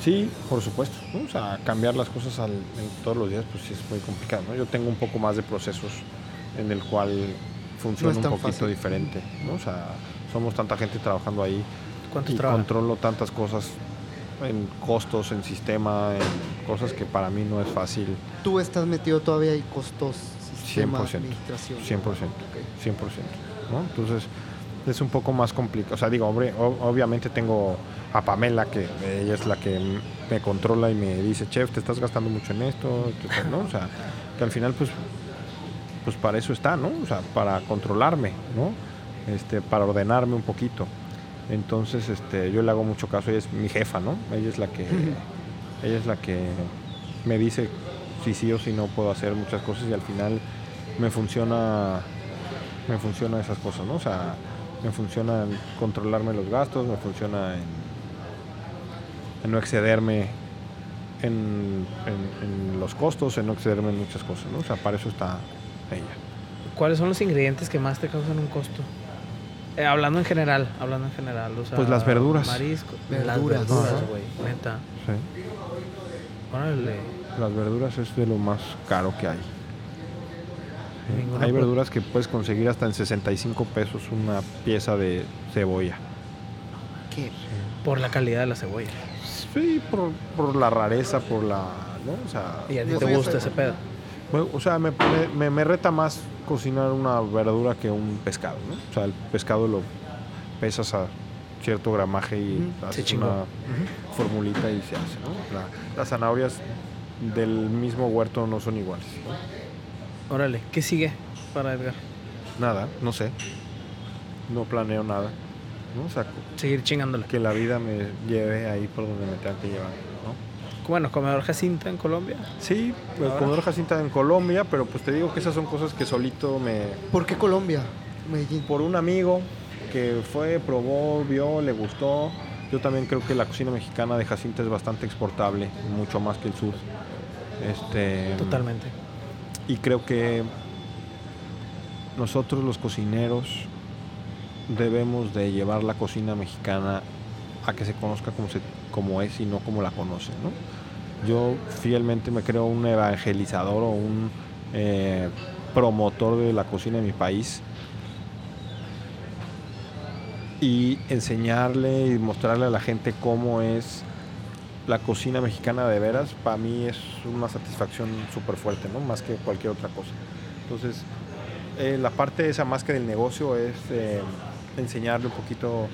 S2: Sí, por supuesto. ¿no? O sea, cambiar las cosas al- en todos los días, pues sí es muy complicado. ¿no? Yo tengo un poco más de procesos en el cual funciona
S3: No
S2: un poquito
S3: fácil.
S2: diferente. ¿no? O sea, somos tanta gente trabajando ahí
S1: ¿Cuántos
S2: y
S1: trabajan?
S2: controlo tantas cosas en costos, en sistema, en cosas que para mí no es fácil.
S3: Tú estás metido todavía en costos, sistema,
S2: 100%,
S3: administración.
S2: 100%,
S3: Ok.
S2: 100%. ¿no? Entonces es un poco más complicado. O sea, digo, hombre, obviamente tengo a Pamela, que ella es la que me controla y me dice, chef, te estás gastando mucho en esto, ¿no? O sea, que al final, pues, pues para eso está, ¿no? O sea, para controlarme, ¿no? Este, para ordenarme un poquito. Entonces, este, yo le hago mucho caso, ella es mi jefa, ¿no? Ella es la que, ella es la que me dice si sí o si no puedo hacer muchas cosas y al final me funciona, me funciona esas cosas, ¿no? O sea, me funciona en controlarme los gastos, me funciona en, en no excederme en, en- en los costos, en no excederme en muchas cosas, ¿no? O sea, para eso está ella.
S1: ¿Cuáles son los ingredientes que más te causan un costo? Eh, hablando en general, hablando en general. o sea,
S2: Pues las verduras.
S1: Marisco. Las
S3: Verduras.
S1: verduras,
S2: Ajá.
S1: güey. Neta.
S2: Sí.
S1: Órale.
S2: Las verduras es de lo más caro que hay. Sí. Hay verduras que puedes conseguir hasta en 65 pesos una pieza de cebolla.
S3: ¿Qué?
S1: Por la calidad de la cebolla.
S2: Sí, por, por la rareza, por la... ¿no? O sea,
S1: Y a ti te gusta
S3: ese-
S1: ese pedo.
S2: O sea, me, me- me- reta más cocinar una verdura que un pescado, ¿no? O sea, el pescado lo pesas a cierto gramaje y
S1: se
S2: haces una formulita y se hace, ¿no? La- las zanahorias del mismo huerto no son iguales, ¿no?
S1: Órale. ¿Qué sigue para Edgar?
S2: Nada, no sé. No planeo nada, ¿no? O sea,
S1: Seguir chingándole.
S2: que la vida me lleve ahí por donde me tenga que llevar.
S1: Bueno, comedor Jacinta en Colombia.
S2: Sí, el
S1: Ahora.
S2: comedor Jacinta en Colombia, pero pues te digo que esas son cosas que solito me,
S3: ¿Por qué Colombia? Medellín.
S2: por un amigo que fue, probó, vio, le gustó. Yo también creo que la cocina mexicana de Jacinta es bastante exportable, mucho más que el sur. Este,
S1: Totalmente.
S2: Y creo que nosotros los cocineros debemos de llevar la cocina mexicana a que se conozca como, se, como es y no como la conocen, ¿no? yo fielmente me creo un evangelizador o un eh, promotor de la cocina de mi país y enseñarle y mostrarle a la gente cómo es la cocina mexicana de veras, para mí es una satisfacción súper fuerte, ¿no? Más que cualquier otra cosa. Entonces, eh, la parte esa más que del negocio es eh, enseñarle un poquito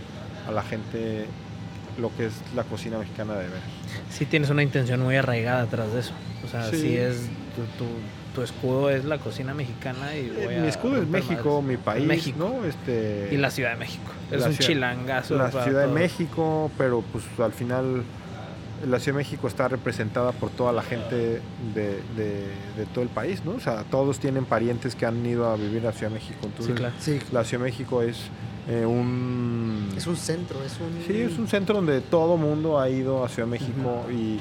S2: a la gente lo que es la cocina mexicana de veras.
S1: Sí tienes una intención muy arraigada atrás de eso. O sea, sí,
S2: Sí.
S1: es tu, tu- tu escudo es la cocina mexicana y voy
S2: Eh,
S1: a
S2: mi escudo es México,
S1: madres.
S2: mi país,
S1: México.
S2: ¿no? Este,
S1: Y la Ciudad de México. Es un
S2: ciudad-
S1: chilangazo.
S2: la Ciudad de. México, pero pues al final la Ciudad de México está representada por toda la gente de, de- de todo el país, ¿no? O sea, todos tienen parientes que han ido a vivir a Ciudad de México. Entonces,
S1: Sí, claro.
S3: Sí,
S2: la Ciudad de México es eh, un...
S3: es un centro, es un...
S2: Sí, es un centro donde todo mundo ha ido a Ciudad de México y,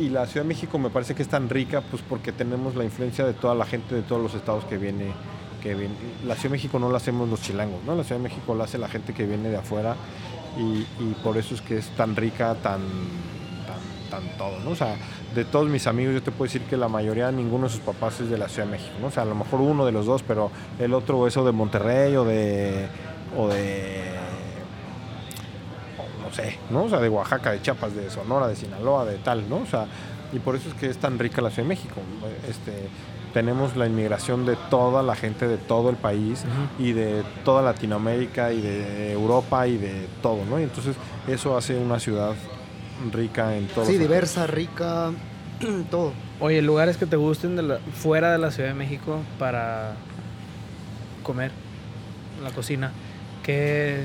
S2: y la Ciudad de México me parece que es tan rica pues porque tenemos la influencia de toda la gente de todos los estados que viene. Que viene. La Ciudad de México no la hacemos los chilangos, ¿no? La Ciudad de México la hace la gente que viene de afuera y, y por eso es que es tan rica, tan, tan, tan todo, ¿no? O sea, de todos mis amigos yo te puedo decir que la mayoría, ninguno de sus papás es de la Ciudad de México, ¿no? O sea, a lo mejor uno de los dos, pero el otro eso de Monterrey o de... O de no sé, ¿no? O sea, de Oaxaca, de Chiapas, de Sonora, de Sinaloa, de tal, ¿no? O sea, y por eso es que es tan rica la Ciudad de México. Este, tenemos la inmigración de toda la gente de todo el país y de toda Latinoamérica y de Europa y de todo, ¿no? Y entonces eso hace una ciudad rica en todo.
S3: Sí, diversa, rica, [clears throat] todo.
S1: Oye, lugares que te gusten de la- fuera de la Ciudad de México para comer, la cocina. Que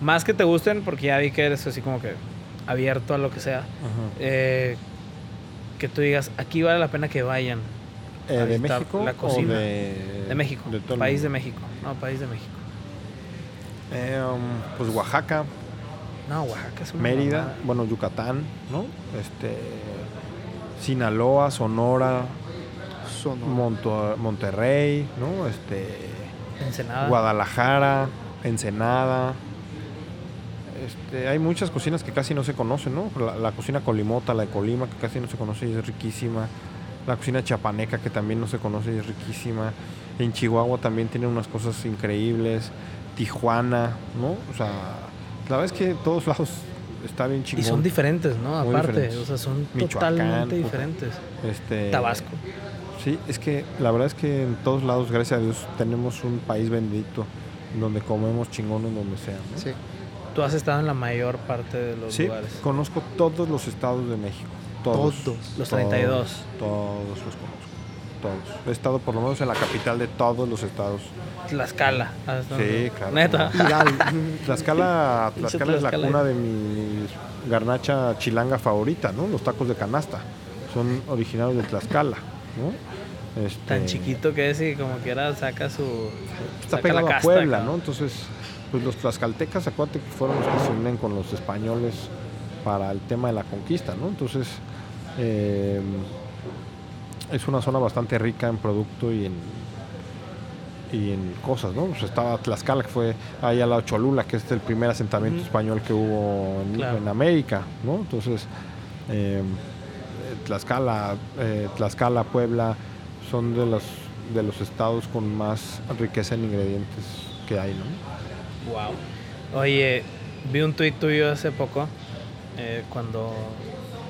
S1: más que te gusten, porque ya vi que eres así como que abierto a lo que sea. eh, que tú digas, aquí vale la pena que vayan.
S2: Eh,
S1: a
S2: ¿De México
S1: la cocina.
S2: o de,
S1: De México,
S2: de todo el
S1: país de? México. No, país de México.
S2: Eh, um, pues Oaxaca,
S1: No, Oaxaca es una
S2: Mérida,
S1: mamada.
S2: bueno, Yucatán, ¿no? Este, Sinaloa, Sonora,
S3: Sonora.
S2: Monto- Monterrey, ¿no? Este,
S1: Ensenada.
S2: Guadalajara, Ensenada. Este, hay muchas cocinas que casi no se conocen, ¿no? La, la cocina colimota, la de Colima, que casi no se conoce y es riquísima. La cocina chapaneca, que también no se conoce y es riquísima. En Chihuahua también tiene unas cosas increíbles. Tijuana, ¿no? O sea, la verdad es que en todos lados está bien
S1: Y
S2: chingón.
S1: son diferentes, ¿no?
S2: Muy
S1: Aparte,
S2: diferentes.
S1: o sea, son
S2: Michoacán,
S1: totalmente diferentes.
S2: Este,
S1: Tabasco.
S2: Sí, es que la verdad es que en todos lados, gracias a Dios, tenemos un país bendito donde comemos chingón en donde sea. ¿no?
S3: Sí.
S1: Tú has estado en la mayor parte de los
S2: Sí,
S1: lugares.
S2: conozco todos los estados de México. Todos.
S3: Todos.
S1: Los 32.
S2: Todos los conozco. Todos. He estado por lo menos en la capital de todos los estados.
S1: Tlaxcala.
S2: Sí, claro.
S1: Neta. [laughs]
S2: Tlaxcala, [laughs] Tlaxcala es la cuna de mi garnacha chilanga favorita, ¿no? Los tacos de canasta. Son originarios de Tlaxcala, ¿no? Este,
S1: Tan chiquito que es y como quiera saca su.
S2: está
S1: saca la
S2: pegado a
S1: casta,
S2: Puebla. ¿no? Entonces, pues los tlaxcaltecas, acuérdate que fueron los que se unen con los españoles para el tema de la conquista, ¿no? Entonces, eh, es una zona bastante rica en producto y en y en cosas, ¿no? Pues estaba Tlaxcala, que fue ahí al lado de Cholula, que es el primer asentamiento español que hubo en,
S1: Claro.
S2: en América, ¿no? Entonces, eh, Tlaxcala, eh, Tlaxcala, Puebla, son de los, de los estados con más riqueza en ingredientes que hay, ¿no?
S1: Wow. Oye, vi un tuit tuyo hace poco eh, cuando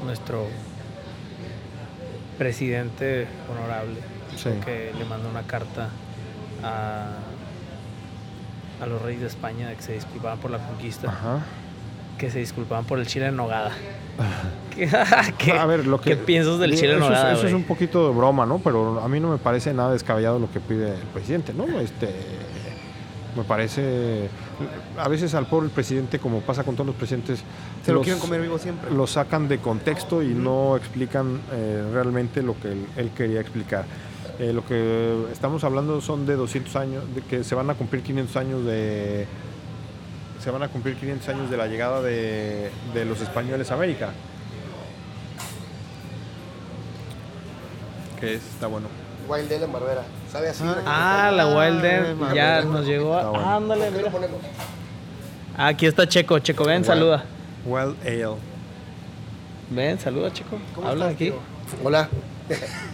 S1: nuestro presidente honorable
S2: Sí.
S1: que le mandó una carta a, a los reyes de España de que se disculpaban por la conquista,
S2: Ajá.
S1: que se disculpaban por el chile en nogada. [laughs] ¿Qué,
S2: a ver, lo que,
S1: qué piensas del chile en
S2: eso, eso es un poquito de broma, ¿no? Pero a mí no me parece nada descabellado lo que pide el presidente, ¿no? Este, me parece, a veces al pobre presidente, como pasa con todos los presidentes,
S3: Se lo quieren comer vivo siempre.
S2: lo sacan de contexto y no explican eh, realmente lo que él, él quería explicar. Eh, lo que estamos hablando son de 200 años, de que se van a cumplir 500 años de se van a cumplir 500 años de la llegada de, de los españoles a América. Que es, está bueno.
S4: Wild Ale en Barbera. ¿Sabe así?
S1: Ah, la Wild Ale,
S3: Ah,
S1: ya nos llegó.
S2: Bueno.
S1: Ándale. Aquí está Checo. Checo, ven,
S2: Wild.
S1: saluda.
S2: Wild Ale.
S1: Ven, saluda, chico.
S3: ¿Cómo
S1: Habla
S3: estás,
S1: aquí.
S3: tío?
S4: Hola.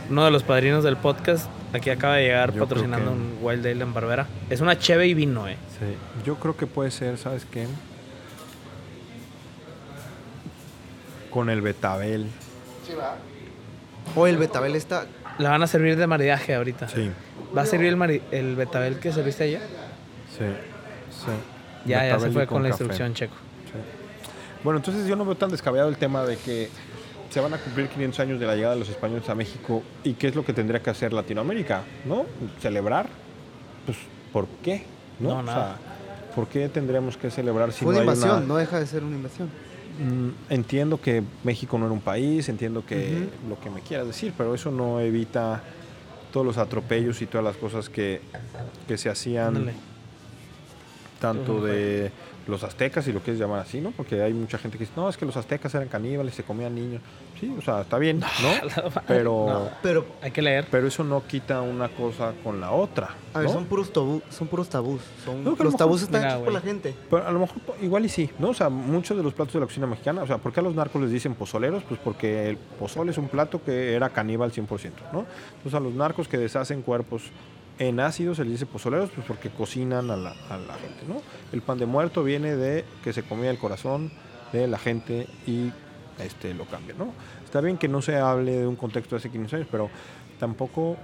S1: Uno de los padrinos del podcast. Aquí acaba de llegar
S2: Yo
S1: patrocinando
S2: que-
S1: un Wild Ale en Barbera. Es una cheve y vino, eh.
S2: Sí, yo creo que puede ser, ¿sabes qué? Con el betabel.
S4: Sí, va.
S3: O el betabel está.
S1: La van a servir de maridaje ahorita.
S2: Sí,
S1: ¿Va a servir el, mari- el betabel que serviste ayer?
S2: sí, sí.
S1: Ya, ya se fue con, la
S2: café.
S1: instrucción, Checo.
S2: Bueno, entonces yo no veo tan descabellado el tema de que se van a cumplir 500 años de la llegada de los españoles a México y qué es lo que tendría que hacer Latinoamérica, ¿no? Celebrar. Pues, ¿por qué? No,
S1: No,
S2: O sea, ¿por qué tendríamos que celebrar si
S3: Fue
S2: no
S3: una
S2: hay
S3: invasión,
S2: una...
S3: no deja de ser una invasión.
S2: Mm, entiendo que México no era un país, entiendo que lo que me quieras decir, pero eso no evita todos los atropellos y todas las cosas que, que se hacían tanto de los aztecas, si lo quieres llamar así, ¿no? Porque hay mucha gente que dice, no, es que los aztecas eran caníbales, se comían niños. Sí, o sea, está bien, [laughs] ¿no? Pero,
S1: No.
S3: Pero,
S1: Hay que leer.
S2: pero eso no quita una cosa con la otra.
S3: a ver,
S2: ¿no?
S3: son puros tabú, son puros tabús. Son,
S2: No, que a lo
S3: los
S2: mejor-
S3: tabús están
S1: Mira,
S3: hechos por la gente.
S2: Pero a lo mejor igual y sí, ¿no? O sea, muchos de los platos de la cocina mexicana, o sea, ¿por qué a los narcos les dicen pozoleros? Pues porque el pozole es un plato que era caníbal 100%, ¿no? Entonces a los narcos que deshacen cuerpos en ácido se les dice pozoleros, pues porque cocinan a la, a la gente, ¿no? El pan de muerto viene de que se comía el corazón de la gente y este lo cambia, ¿no? Está bien que no se hable de un contexto de hace 500 años, pero tampoco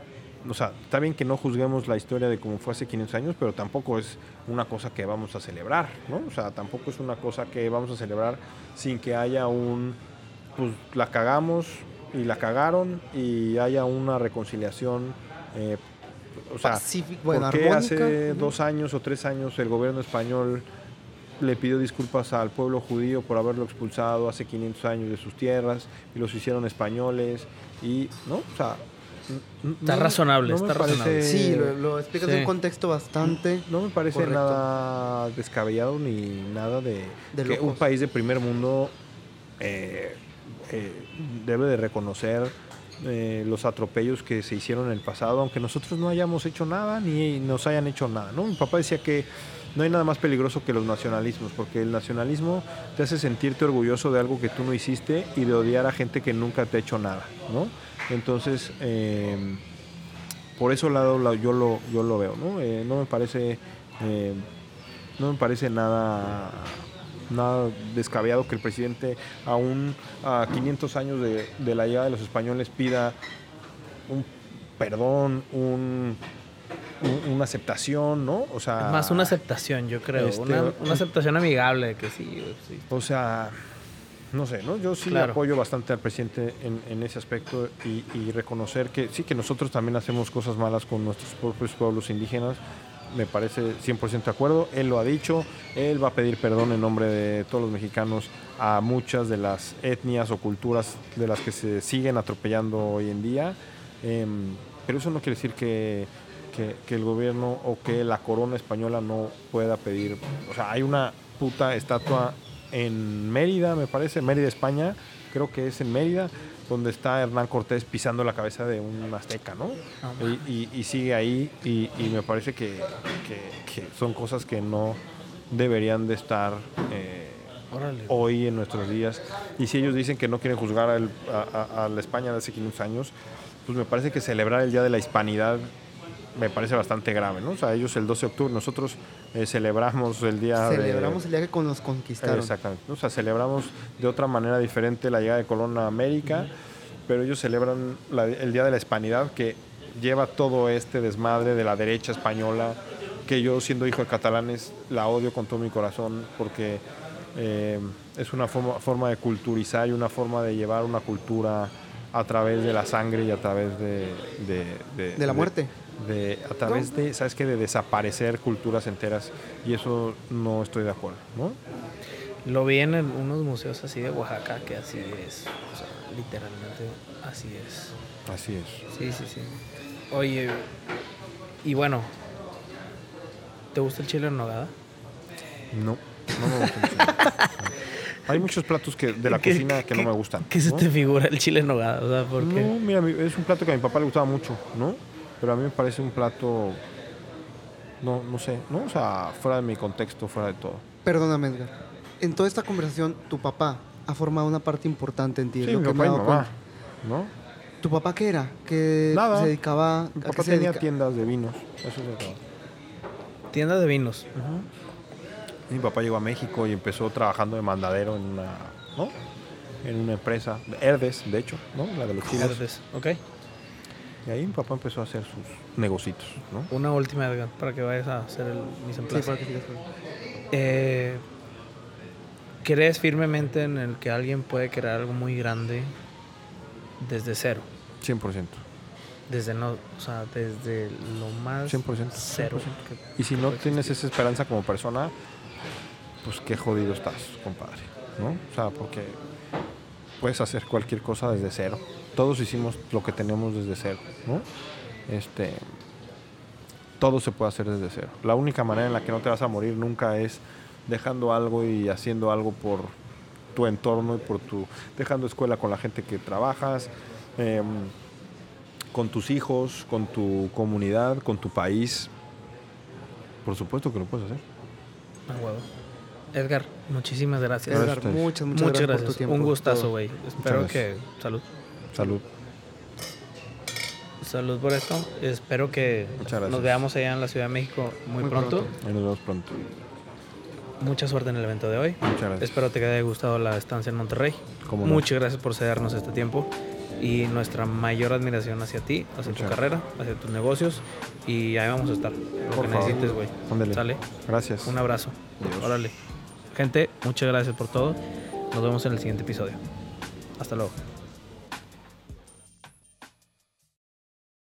S2: o sea, está bien que no juzguemos la historia de cómo fue hace 500 años, pero tampoco es una cosa que vamos a celebrar, ¿no? O sea, tampoco es una cosa que vamos a celebrar sin que haya un, pues la cagamos y la cagaron y haya una reconciliación, eh, o sea,
S3: Pacífico, bueno,
S2: ¿por qué
S3: armónica.
S2: hace dos años o tres años el gobierno español le pidió disculpas al pueblo judío por haberlo expulsado hace 500 años de sus tierras y los hicieron españoles y, ¿no? O sea,
S1: Está
S2: no-
S1: razonable,
S2: no me
S1: está
S2: parece-
S1: razonable.
S3: Sí, lo, lo explicas en
S1: Sí.
S3: un contexto bastante.
S2: no me parece
S3: Correcto.
S2: nada descabellado ni nada de,
S3: De
S2: que un país de primer mundo eh, eh, debe de reconocer eh, los atropellos que se hicieron en el pasado, aunque nosotros no hayamos hecho nada ni nos hayan hecho nada. ¿no? Mi papá decía que no hay nada más peligroso que los nacionalismos, porque el nacionalismo te hace sentirte orgulloso de algo que tú no hiciste y de odiar a gente que nunca te ha hecho nada. ¿no? Entonces, eh, por eso lado la- yo lo yo lo veo no Eh, no me parece eh, no me parece nada nada descabellado que el presidente aún a 500 años de, de la llegada de los españoles pida un perdón un, un- una aceptación no o sea
S1: Más una aceptación, yo creo.
S2: Este,
S1: una, una aceptación amigable de que sí.
S2: O sea, no sé, ¿no? Yo sí
S1: Claro.
S2: apoyo bastante al presidente en, en ese aspecto y, y reconocer que sí que nosotros también hacemos cosas malas con nuestros propios pueblos indígenas. Me parece 100% de acuerdo. Él lo ha dicho. Él va a pedir perdón en nombre de todos los mexicanos a muchas de las etnias o culturas de las que se siguen atropellando hoy en día. Em, pero eso no quiere decir que, que- que el gobierno o que la corona española no pueda pedir. O sea, hay una puta estatua en Mérida, me parece, Mérida, España, creo que es en Mérida, donde está Hernán Cortés pisando la cabeza de un azteca, ¿no? Y, y- y sigue ahí y, y me parece que, que- que son cosas que no deberían de estar eh, hoy en nuestros días. Y si ellos dicen que no quieren juzgar a- a la España de hace 500 años, pues me parece que celebrar el Día de la Hispanidad me parece bastante grave, ¿no? O sea, ellos el 12 de octubre, nosotros eh, celebramos el día de-
S3: Celebramos el día que con- nos conquistaron.
S2: Exactamente. O sea, celebramos de otra manera diferente la llegada de Colón a América, pero ellos celebran la- el Día de la Hispanidad que lleva todo este desmadre de la derecha española, que yo siendo hijo de catalanes la odio con todo mi corazón porque eh, es una forma, forma de culturizar y una forma de llevar una cultura a través de la sangre y a través de... De,
S3: De la muerte.
S2: De- a través de, ¿sabes qué? De desaparecer culturas enteras y eso no estoy de acuerdo, ¿no?
S1: Lo vi en el- unos museos así de Oaxaca, que así es. O sea, literalmente así es.
S2: Así es.
S1: Sí, sí, sí. Oye, y bueno, ¿te gusta el chile en nogada?
S2: No, no me gusta mucho. [laughs] Hay muchos platos que, de la
S1: ¿Qué-
S2: cocina que
S1: qué-
S2: no me gustan.
S1: ¿Qué se
S2: ¿no?
S1: te figura el chile en nogada?
S2: No, mira, mi- es un plato que a mi papá le gustaba mucho, ¿no? Pero a mí me parece un plato, no, no sé, ¿no? O sea, fuera de mi contexto, fuera de todo.
S3: Perdóname, Edgar. En toda esta conversación, tu papá ha formado una parte importante en ti.
S2: Sí,
S3: lo
S2: mi
S3: que me
S2: papá
S3: he
S2: y mamá. ¿no?
S3: ¿Tu papá qué era? ¿Qué
S2: Nada.
S3: se dedicaba?
S2: Mi
S3: ¿A
S2: papá tenía
S3: dedica?
S2: tiendas de vinos, eso es todo.
S1: Tienda de vinos.
S2: Mi papá llegó a México y empezó trabajando de mandadero en una, ¿no? En una empresa, Herdes, de hecho, ¿no? La de los chiles.
S1: Verdes, Ok.
S2: Y ahí mi papá empezó a hacer sus negocitos, ¿no?
S1: Una última, Edgar, para que vayas a hacer el mise en
S3: Sí, para que
S1: Eh, ¿Crees firmemente en el que alguien puede crear algo muy grande desde cero?
S2: 100%.
S1: Desde no, o sea, desde lo más
S2: 100%,
S1: cero.
S2: 100%.
S1: que
S2: Y si no tienes
S1: existir.
S2: esa esperanza como persona, pues qué jodido estás, compadre, ¿no? O sea, porque puedes hacer cualquier cosa desde cero. Todos hicimos lo que tenemos desde cero, ¿no? Este, todo se puede hacer desde cero. La única manera en la que no te vas a morir nunca es dejando algo y haciendo algo por tu entorno y por tu dejando escuela con la gente que trabajas, em, con tus hijos, con tu comunidad, con tu país. Por supuesto que lo puedes hacer.
S1: Ah. Edgar, muchísimas gracias.
S3: Edgar, muchas, muchas,
S1: Muchas
S3: gracias,
S1: gracias.
S3: por tu tiempo.
S1: Un gustazo, güey. Espero que. Salud.
S2: Salud.
S1: Salud por esto. Espero que nos veamos allá en la Ciudad de México muy,
S3: Muy
S1: pronto.
S3: pronto.
S2: Ahí nos vemos pronto.
S1: Mucha suerte en el evento de hoy.
S2: Muchas gracias.
S1: Espero te haya gustado la estancia en Monterrey.
S2: No.
S1: Muchas gracias por cedernos este tiempo y nuestra mayor admiración hacia ti, hacia tu carrera, hacia tus negocios y ahí vamos a estar. Lo
S2: Por
S1: que
S2: favor.
S1: necesites, güey. Sale.
S2: Gracias.
S1: Un abrazo.
S2: Adiós.
S1: Órale. Gente, muchas gracias por todo. Nos vemos en el siguiente episodio. Hasta luego.